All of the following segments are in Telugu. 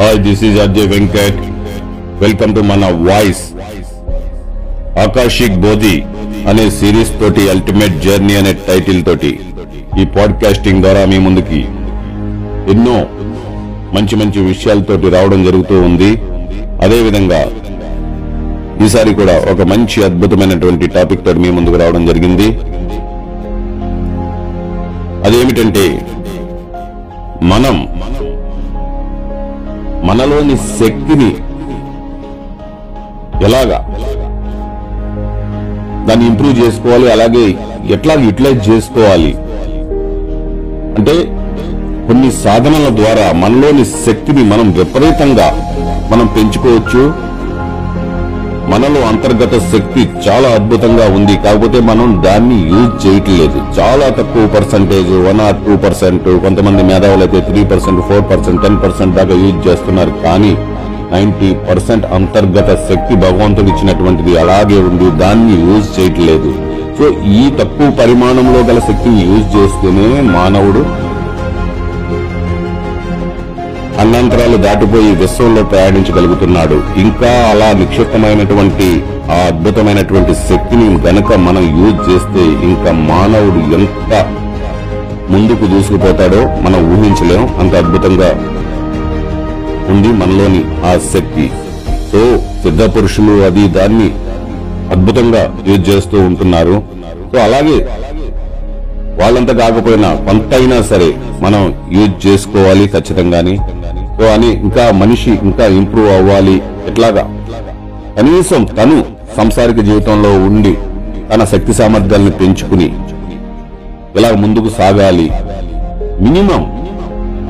Hi this is Ajay Venkat welcome to మన వాయిస్ ఆకాశిక్ బోధి అనే సిరీస్ తోటి అల్టిమేట్ జర్నీ అనే టైటిల్ తోటి ఈ పాడ్కాస్టింగ్ ద్వారా మీ ముందుకి ఎన్నో మంచి మంచి విషయాలతోటి రావడం జరుగుతూ ఉంది. అదేవిధంగా ఈసారి కూడా ఒక మంచి అద్భుతమైనటువంటి టాపిక్ తోటి మీ ముందుకు రావడం జరిగింది. అదేమిటంటే మనం మనలోని శక్తిని ఎలాగా దాన్ని ఇంప్రూవ్ చేసుకోవాలి అలాగే ఎట్లా యూటిలైజ్ చేసుకోవాలి. అంటే కొన్ని సాధనల ద్వారా మనలోని శక్తిని మనం విపరీతంగా మనం పెంచుకోవచ్చు. మనలో అంతర్గత శక్తి చాలా అద్భుతంగా ఉంది. కాకపోతే మనం దాన్ని యూజ్ చేయట్లేదు. చాలా తక్కువ percentage one or two percent కొంతమంది మేధావులు అయితే three percent four percent ten percent దాకా యూజ్ చేస్తున్నారు. కానీ నైన్టీ పర్సెంట్ అంతర్గత శక్తి భగవంతుడు ఇచ్చినటువంటిది అలాగే ఉంది. దాన్ని యూజ్ చేయట్లేదు. సో ఈ తక్కువ పరిమాణంలో గల శక్తిని యూజ్ చేస్తేనే మానవుడు అన్నంతరాలు దాటిపోయి విశ్వంలో ప్రయాణించగలుగుతున్నాడు. ఇంకా అలా నిక్షిప్తమైనటువంటి ఆ అద్భుతమైనటువంటి శక్తిని గనక మనం యూజ్ చేస్తే ఇంకా మానవుడు ఎంత ముందుకు దూసుకుపోతాడో మనం ఊహించలేం. అంత అద్భుతంగా ఉంది మనలోని ఆ శక్తి. సో సిద్ధ పురుషులు అది దాన్ని అద్భుతంగా యూజ్ చేస్తూ ఉంటున్నారు. సో అలాగే వాళ్ళంతా కాకపోయినా కొంత అయినా సరే మనం యూజ్ చేసుకోవాలి ఖచ్చితంగాని. సో అని ఇంకా మనిషి ఇంకా ఇంప్రూవ్ అవ్వాలి. ఎట్లాగా? కనీసం తను సంసారిక జీవితంలో ఉండి తన శక్తి సామర్థ్యాలను పెంచుకుని ఇలా ముందుకు సాగాలి? మినిమం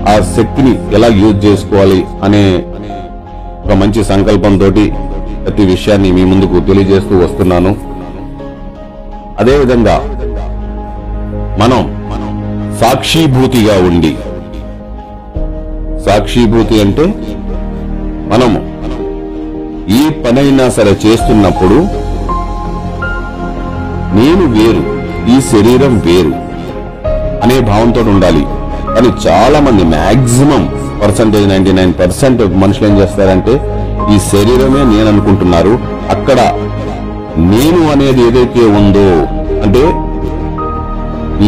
ఆ శక్తిని ఎలా యూజ్ చేసుకోవాలి అనే ఒక మంచి సంకల్పంతో ప్రతి విషయాన్ని మీ ముందుకు తెలియజేస్తూ వస్తున్నాను. అదేవిధంగా మనం సాక్షిభూతిగా ఉండి సాక్షిభూతి అంటే మనము. ఏ పనైనా సరే చేస్తున్నప్పుడు నేను వేరు ఈ శరీరం వేరు అనే భావంతో ఉండాలి. కానీ చాలా మంది maximum percentage ninety nine percent మనుషులు ఏం చేస్తారంటే ఈ శరీరమే నేను అనుకుంటున్నారు అక్కడ నేను అనేది ఏదైతే ఉందో అంటే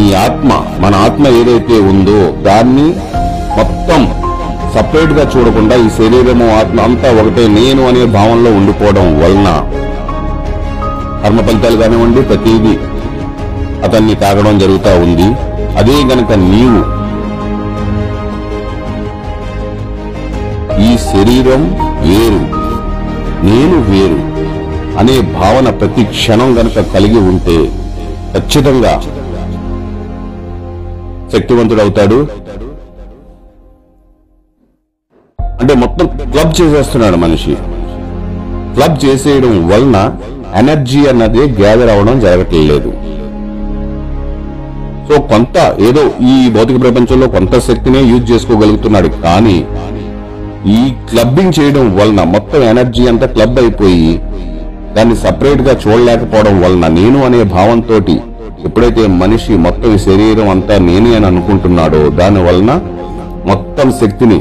ఈ ఆత్మ మన ఆత్మ ఏదైతే ఉందో దాన్ని మొత్తం సపరేట్గా చూడకుండా ఈ శరీరము ఆత్మ అంతా ఒకటే నేను అనే భావనలో ఉండిపోవడం వలన కర్మ ఫలితాలు కానివ్వండి ప్రతిదీ అతన్ని తాగడం జరుగుతూ ఉంది. అదే గనక నీవు ఈ శరీరం వేరు నేను వేరు అనే భావన ప్రతి క్షణం గనక కలిగి ఉంటే ఖచ్చితంగా శక్తివంతుడవుతాడు క్లబ్ చేసేస్తున్నాడు మనిషి. క్లబ్ చేసేయడం వలన ఎనర్జీ అన్నది గ్యాదర్ అవడం జరగట్లేదు. సో కొంత ఏదో ఈ భౌతిక ప్రపంచంలో కొంత శక్తినే యూజ్ చేసుకోగలుగుతున్నాడు కానీ ఈ క్లబ్బింగ్ చేయడం వలన మొత్తం ఎనర్జీ అంతా క్లబ్ అయిపోయి దాన్ని సపరేట్గా చూడలేకపోవడం వలన నేను అనే భావంతో ఎప్పుడైతే మనిషి మొత్తం శరీరం అంతా నేనే అని అనుకుంటున్నాడో దాని వలన మొత్తం శక్తిని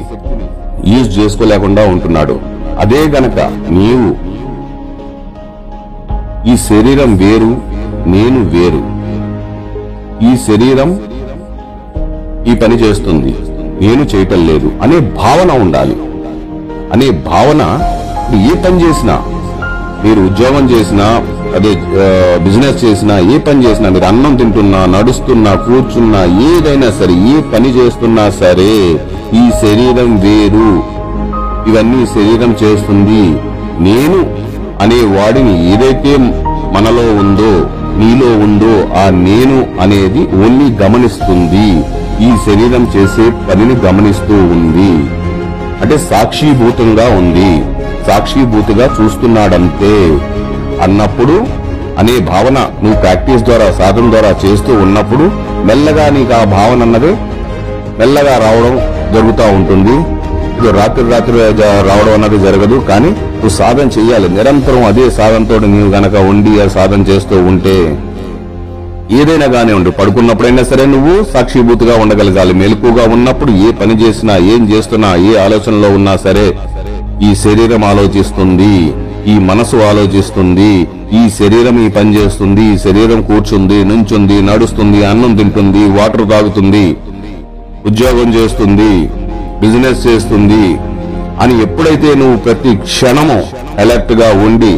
యూజ్ చేసుకోలేకుండా ఉంటున్నాడు. అదే గనక నీవు ఈ శరీరం వేరు నేను వేరు. ఈ శరీరం ఈ పని చేస్తుంది నేను చేయటం లేదు అనే భావన ఉండాలి. అనే భావన ఏ పని చేసినా మీరు ఉద్యోగం చేసినా అదే బిజినెస్ చేసినా ఏ పని చేసినా మీరు అన్నం తింటున్నా నడుస్తున్నా కూర్చున్నా ఏదైనా సరే ఏ పని చేస్తున్నా సరే ఈ శరీరం వేరు. ఇవన్నీ శరీరం చేస్తుంది. నేను అనే వాడిని ఏదైతే మనలో ఉందో నీలో ఉందో ఆ నేను అనేది ఓన్లీ గమనిస్తుంది. ఈ శరీరం చేసే పనిని గమనిస్తూ ఉంది. అంటే సాక్షిభూతంగా ఉంది. సాక్షిభూతిగా చూస్తున్నాడంతే. అన్నప్పుడు అనే భావన నువ్వు ప్రాక్టీస్ ద్వారా సాధన ద్వారా చేస్తూ ఉన్నప్పుడు మెల్లగా నీకు ఆ భావన అన్నది మెల్లగా రావడం జరుగుతూ ఉంటుంది. రాత్రి రాత్రి రావడం అన్నది జరగదు. కానీ నువ్వు సాధన చేయాలి నిరంతరం అదే సాధనతో నీవు గనక ఉండి సాధన చేస్తూ ఉంటే ఏదైనా కానివ్వండి పడుకున్నప్పుడైనా సరే నువ్వు సాక్షిభూతిగా ఉండగలగాలి. మెలకుగా ఉన్నప్పుడు ఏ పని చేసినా ఏం చేస్తున్నా ఏ ఆలోచనలో ఉన్నా సరే ఈ శరీరం ఆలోచిస్తుంది. ఈ మనసు ఆలోచిస్తుంది ఈ శరీరం ఈ పని చేస్తుంది ఈ శరీరం కూర్చుంది నుంచుంది నడుస్తుంది అన్నం తింటుంది వాటర్ తాగుతుంది ఉద్యోగం చేస్తుంది బిజినెస్ చేస్తుంది అని ఎప్పుడైతే నువ్వు ప్రతి క్షణము అలర్ట్గా ఉండి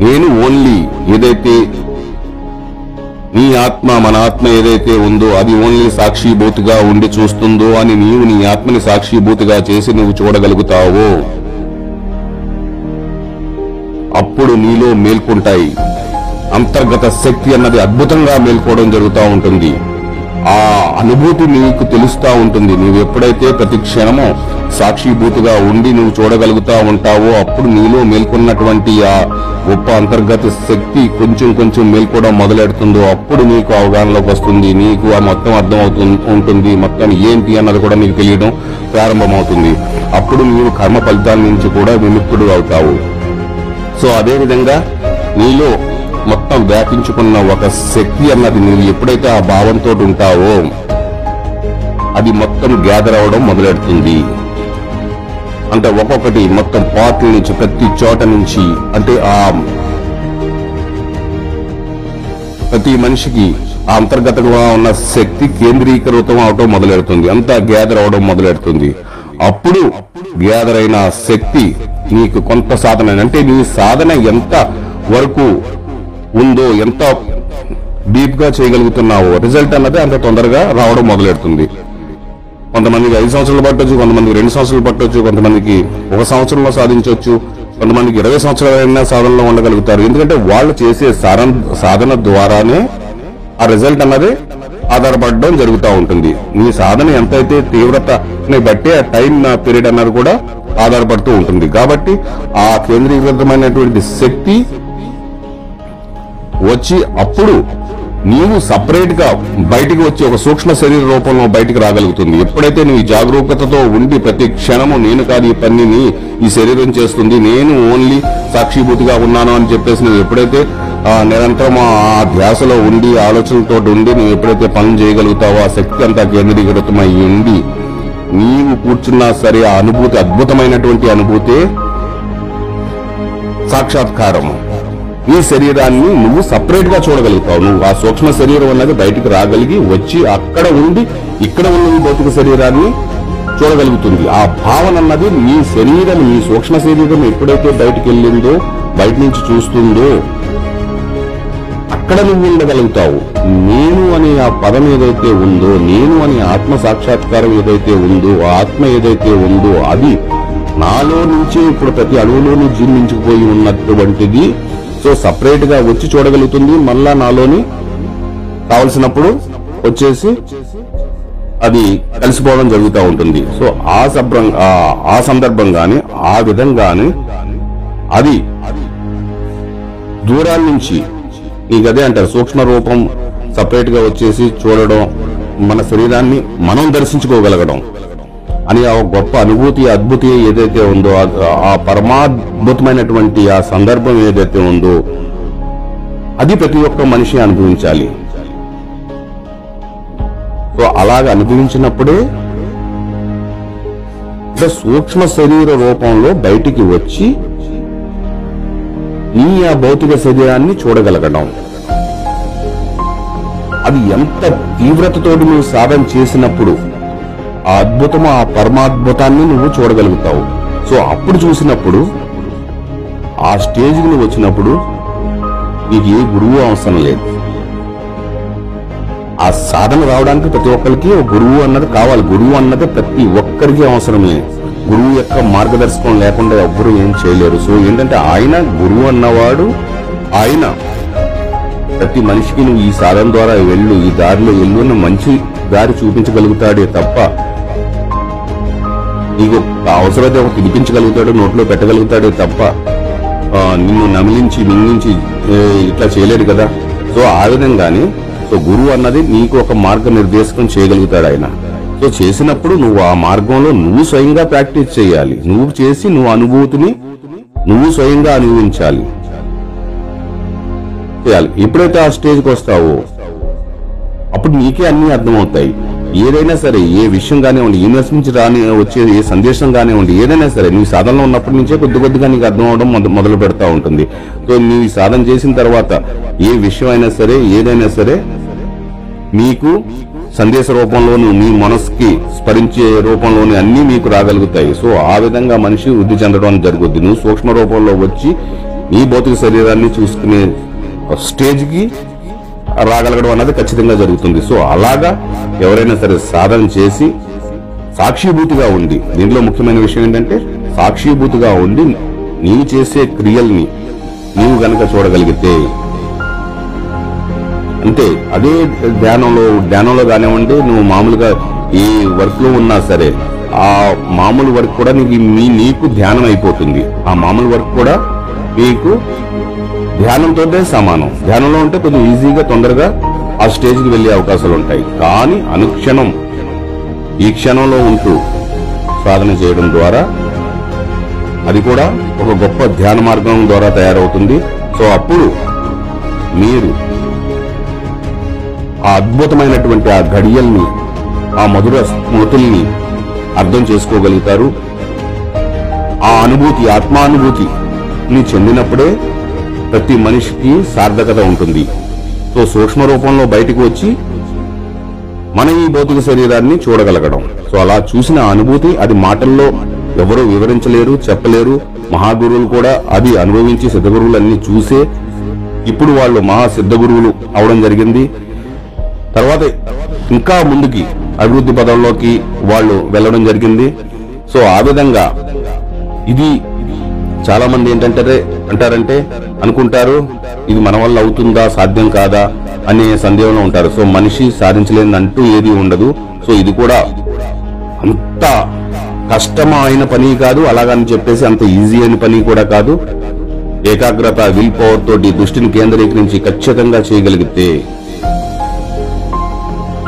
నేను ఓన్లీ ఏదైతే నీ ఆత్మ మన ఆత్మ ఏదైతే ఉందో అది ఓన్లీ సాక్షిభూతిగా ఉండి చూస్తుందో అని నీవు నీ ఆత్మని సాక్షిభూతిగా చేసి నువ్వు చూడగలుగుతావో అప్పుడు నీలో మేల్కొంటాయి. అంతర్గత శక్తి అన్నది అద్భుతంగా మేల్కోవడం జరుగుతూ ఉంటుంది. ఆ అనుభూతి నీకు తెలుస్తూ ఉంటుంది. నువ్వు ఎప్పుడైతే ప్రతి క్షణము సాక్షిభూతిగా ఉండి నువ్వు చూడగలుగుతా ఉంటావో అప్పుడు నీలో మేల్కొన్నటువంటి ఆ గొప్ప అంతర్గత శక్తి కొంచెం కొంచెం మేల్కోవడం మొదలెడుతుందో అప్పుడు నీకు అవగాహనలోకి వస్తుంది. నీకు ఆ మొత్తం అర్థం అవుతుంది ఉంటుంది. మొత్తం ఏంటి అన్నది కూడా నీకు తెలియడం ప్రారంభమవుతుంది. అప్పుడు నీవు కర్మ ఫలితాల నుంచి కూడా విముక్తుడు అవుతావు. సో అదే విధంగా నీలో మొత్తం వ్యాపించుకున్న ఒక శక్తి అన్నది నువ్వు ఎప్పుడైతే ఆ భావంతో ఉంటావో అది మొత్తం గ్యాదర్ అవడం మొదలెడుతుంది. అంటే ఒక్కొక్కటి మొత్తం పార్ట్ల నుంచి ప్రతి చోట నుంచి అంటే ఆ ప్రతి మనిషికి ఆ అంతర్గతంగా ఉన్న శక్తి కేంద్రీకృతం అవడం మొదలెడుతుంది. అంతా గ్యాదర్ అవడం మొదలెడుతుంది. అప్పుడు గ్యాదర్ అయిన శక్తి నీకు కొంత సాధన. అంటే నీ సాధన ఎంత వరకు ఉందో ఎంత డీప్గా చేయగలుగుతున్నావో రిజల్ట్ అన్నది అంత తొందరగా రావడం మొదలెడుతుంది. కొంతమందికి ఐదు సంవత్సరాలు పట్టొచ్చు కొంతమందికి రెండు సంవత్సరాలు పట్టొచ్చు కొంతమందికి ఒక సంవత్సరంలో సాధించవచ్చు కొంతమందికి ఇరవై సంవత్సరాలైనా సాధనలో ఉండగలుగుతారు. ఎందుకంటే వాళ్ళు చేసే సాధన సాధన ద్వారానే ఆ రిజల్ట్ అన్నది ఆధారపడడం జరుగుతూ ఉంటుంది. నీ సాధన ఎంతైతే తీవ్రతని బట్టి ఆ టైం పీరియడ్ అన్నది కూడా ఆధారపడుతూ ఉంటుంది. కాబట్టి ఆ కేంద్రీకృతమైనటువంటి శక్తి వచ్చి అప్పుడు నీవు సపరేట్గా బయటికి వచ్చి ఒక సూక్ష్మ శరీర రూపంలో బయటికి రాగలుగుతుంది. ఎప్పుడైతే నువ్వు జాగరూకతతో ఉండి ప్రతి క్షణము నేను కాదు ఈ పనిని ఈ శరీరం చేస్తుంది నేను ఓన్లీ సాక్షిభూతిగా ఉన్నాను అని చెప్పేసి నువ్వు ఎప్పుడైతే నిరంతరం ఆ ధ్యాసలో ఉండి ఆలోచనలతో ఉండి నువ్వు ఎప్పుడైతే పనులు చేయగలుగుతావో ఆ శక్తి అంతా కేంద్రీకృతమై ఉండి నీవు కూర్చున్నా సరే ఆ అనుభూతి అద్భుతమైనటువంటి అనుభూతే సాక్షాత్కారము. ఈ శరీరాన్ని నువ్వు సపరేట్గా చూడగలుగుతావు. నువ్వు ఆ సూక్ష్మ శరీరం అన్నది బయటికి రాగలిగి వచ్చి అక్కడ ఉండి ఇక్కడ ఉన్న భౌతిక శరీరాన్ని చూడగలుగుతుంది. ఆ భావన అన్నది నీ శరీరం నీ సూక్ష్మ శరీరం ఎప్పుడైతే బయటికి వెళ్ళిందో బయట నుంచి చూస్తుందో అక్కడ నువ్వు ఉండగలుగుతావు. నేను అనే ఆ పదం ఏదైతే ఉందో నేను అనే ఆత్మ సాక్షాత్కారం ఏదైతే ఉందో ఆత్మ ఏదైతే ఉందో అది నాలో నుంచే ఇప్పుడు ప్రతి అణువులోనూ జీర్ణించుకుపోయి ఉన్నటువంటిది సో సపరేట్గా వచ్చి చూడగలుగుతుంది మళ్ళా నాలోని కావలసినప్పుడు వచ్చేసి అది కలిసిపోవడం జరుగుతూ ఉంటుంది. సో ఆ సబ్రం ఆ సందర్భంగానే ఆ విధంగానే అది దూరాల నుంచి నీకు అదే అంటారు. సూక్ష్మ రూపం సపరేట్గా వచ్చేసి చూడడం మన శరీరాన్ని మనం దర్శించుకోగలగడం అని ఆ గొప్ప అనుభూతి అద్భుతి ఏదైతే ఉందో ఆ- పరమాద్భుతమైనటువంటి ఆ సందర్భం ఏదైతే ఉందో అది ప్రతి ఒక్క మనిషి అనుభవించాలి. సో అలాగ అనుభవించినప్పుడే సూక్ష్మ శరీర రూపంలో బయటికి వచ్చి నీ ఆ భౌతిక శరీరాన్ని చూడగలగడం. అది ఎంత తీవ్రతతోటి నువ్వు సాధన చేసినప్పుడు ఆ అద్భుతం ఆ పరమాద్భుతాన్ని నువ్వు చూడగలుగుతావు. సో అప్పుడు చూసినప్పుడు ఆ స్టేజ్కి నువ్వు వచ్చినప్పుడు నీకు ఏ గురువు అవసరం లేదు. ఆ సాధన రావడానికి ప్రతి ఒక్కరికి గురువు అన్నది కావాలి. గురువు అన్నది ప్రతి ఒక్కరికి అవసరమే గురువు యొక్క మార్గదర్శకం లేకుండా ఎవ్వరూ ఏం చేయలేరు. సో ఏంటంటే ఆయన గురువు అన్నవాడు ఆయన ప్రతి మనిషికి నువ్వు ఈ సాధన ద్వారా వెళ్ళు ఈ దారిలో వెళ్ళు అని మంచి దారి చూపించగలుగుతాడే తప్ప నీకు అవసరమైతే ఒక తినిపించగలుగుతాడు నోట్లో పెట్టగలుగుతాడే తప్ప నిన్ను నమిలించి మింగించి ఇట్లా చేయలేడు కదా. సో ఆ విధంగానే సో గురువు అన్నది నీకు ఒక మార్గ నిర్దేశకం చేయగలుగుతాడు ఆయన. సో చేసినప్పుడు నువ్వు ఆ మార్గంలో నువ్వు స్వయంగా ప్రాక్టీస్ చేయాలి. నువ్వు చేసి నువ్వు అనుభూతిని నువ్వు స్వయంగా అనుభవించాలి. చేయాలి. ఎప్పుడైతే ఆ స్టేజ్కి వస్తావో అప్పుడు నీకే అన్ని అర్థమవుతాయి. ఏదైనా సరే ఏ విషయం కానివ్వండి యూనివర్స్ నుంచి రాని వచ్చే ఏ సందేశం కానివ్వండి ఏదైనా సరే నీ సాధనలో ఉన్నప్పటి నుంచే కొద్ది కొద్దిగా నీకు అర్థం అవడం మొదలు పెడతా ఉంటుంది. సో నీ సాధన చేసిన తర్వాత ఏ విషయం అయినా సరే ఏదైనా సరే మీకు సందేశ రూపంలోను మీ మనస్సుకి స్మరించే రూపంలోని అన్ని మీకు రాగలుగుతాయి. సో ఆ విధంగా మనిషి వృద్ధి చెందడం జరుగుద్ది. నువ్వు సూక్ష్మ రూపంలో వచ్చి నీ భౌతిక శరీరాన్ని చూసుకునే స్టేజ్కి రాగలగడం అన్నది ఖచ్చితంగా జరుగుతుంది. సో అలాగా ఎవరైనా సరే సాధన చేసి సాక్షిభూతిగా ఉండి దీనిలో ముఖ్యమైన విషయం ఏంటంటే సాక్షిభూతిగా ఉండి నీవు చేసే క్రియల్ని నీవు గనక చూడగలిగితే అంతే అదే ధ్యానంలో ధ్యానంలో కానివ్వండి నువ్వు మామూలుగా ఏ వర్క్లో ఉన్నా సరే ఆ మామూలు వర్క్ కూడా నీకు మీ నీకు ధ్యానం అయిపోతుంది. ఆ మామూలు వర్క్ కూడా మీకు ధ్యానంతోనే సమానం. ధ్యానంలో ఉంటే కొంచెం ఈజీగా తొందరగా ఆ స్టేజ్కి వెళ్ళే అవకాశాలు ఉంటాయి. కానీ అనుక్షణం ఈ క్షణంలో ఉంటూ సాధన చేయడం ద్వారా అది కూడా ఒక గొప్ప ధ్యాన మార్గం ద్వారా తయారవుతుంది. సో అప్పుడు మీరు ఆ అద్భుతమైనటువంటి ఆ ఘడియల్ని ఆ మధుర స్మృతుల్ని అర్థం చేసుకోగలుగుతారు. ఆ అనుభూతి ఆత్మానుభూతిని చెందినప్పుడే ప్రతి మనిషికి సార్థకత ఉంటుంది. సో సూక్ష్మ రూపంలో బయటకు వచ్చి మన ఈ భౌతిక శరీరాన్ని చూడగలగడం. సో అలా చూసిన అనుభూతి అది మాటల్లో ఎవరూ వివరించలేరు చెప్పలేరు. మహాగురువులు కూడా అది అనుభవించి సిద్ధగురువులన్నీ చూసే ఇప్పుడు వాళ్ళు మహా సిద్ధ గురువులు అవడం జరిగింది. తర్వాత ఇంకా ముందుకి అభివృద్ధి పదంలోకి వాళ్ళు వెళ్ళడం జరిగింది. సో ఆ విధంగా ఇది చాలా మంది ఏంటంటే అంటారంటే అనుకుంటారు ఇది మన వల్ల అవుతుందా సాధ్యం కాదా అనే సందేహంలో ఉంటారు. సో మనిషి సాధించలేని అంటూ ఏది ఉండదు. సో ఇది కూడా అంత కష్టమైన పని కాదు అలాగని చెప్పేసి అంత ఈజీ అయిన పని కూడా కాదు. ఏకాగ్రత విల్ పవర్ తోటి దృష్టిని కేంద్రీకరించి ఖచ్చితంగా చేయగలిగితే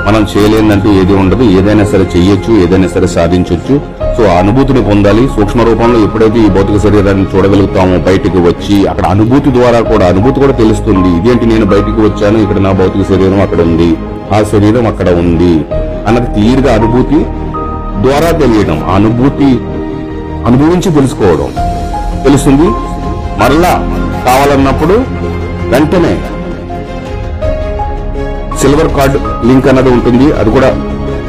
మనం చేయలేదంటూ ఏది ఉండదు. ఏదైనా సరే చెయ్యొచ్చు ఏదైనా సరే సాధించవచ్చు సో ఆ అనుభూతిని పొందాలి. సూక్ష్మ రూపంలో ఎప్పుడైతే ఈ భౌతిక శరీరాన్ని చూడగలుగుతామో బయటికి వచ్చి అక్కడ అనుభూతి ద్వారా కూడా అనుభూతి కూడా తెలుస్తుంది. ఇదేంటి నేను బయటికి వచ్చాను ఇక్కడ నా భౌతిక శరీరం అక్కడ ఉంది ఆ శరీరం అక్కడ ఉంది అన్నది తీరుగా అనుభూతి ద్వారా తెలియడం ఆ అనుభూతి అనుభవించి తెలుసుకోవడం. తెలుస్తుంది? మరలా కావాలన్నప్పుడు వెంటనే సిల్వర్ కార్డ్ లింక్ అన్నది ఉంటుంది. అది కూడా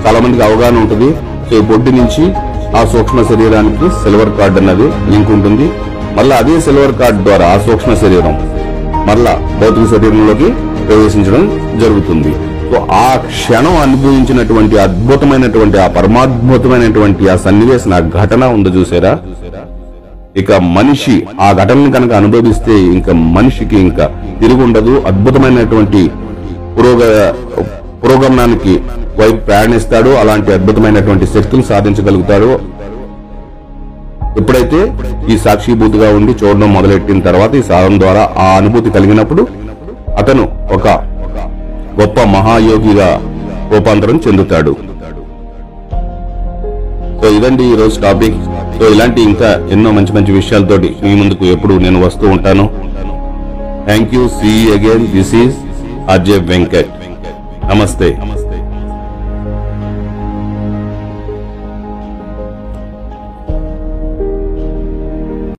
చాలా మందికి అవగాహన ఉంటుంది. ఈ బొడ్డు నుంచి ఆ సూక్ష్మ శరీరానికి సిల్వర్ కార్డ్ అన్నది లింక్ ఉంటుంది. మళ్ళా అదే సిల్వర్ కార్డ్ ద్వారా ఆ సూక్ష్మ శరీరం మళ్ళా భౌతిక శరీరంలోకి ప్రవేశించడం జరుగుతుంది. సో ఆ క్షణం అనుభవించినటువంటి అద్భుతమైనటువంటి ఆ పరమాద్భుతమైనటువంటి ఆ సన్నివేశం ఆ ఘటన ఉందో చూసారా? ఇక మనిషి ఆ ఘటనను కనుక అనుభవిస్తే ఇంకా మనిషికి ఇంకా తిరిగి ఉండదు. అద్భుతమైనటువంటి పురోగ పురోగమనానికి వైపు ప్రయాణిస్తాడు. అలాంటి అద్భుతమైనటువంటి శక్తులు సాధించగలుగుతాడు. ఎప్పుడైతే ఈ సాక్షిభూతిగా ఉండి చూడడం మొదలెట్టిన తర్వాత ఈ సాధన ద్వారా ఆ అనుభూతి కలిగినప్పుడు అతను ఒక గొప్ప మహాయోగిగా రూపాంతరం చెందుతాడు. సో ఇదండి ఈ రోజు టాపిక్. సో ఇలాంటి ఇంకా ఎన్నో మంచి మంచి విషయాలతోటి మీ ముందుకు ఎప్పుడు నేను వస్తూ ఉంటాను. Thank you see again this is Ajay Venkat నమస్తే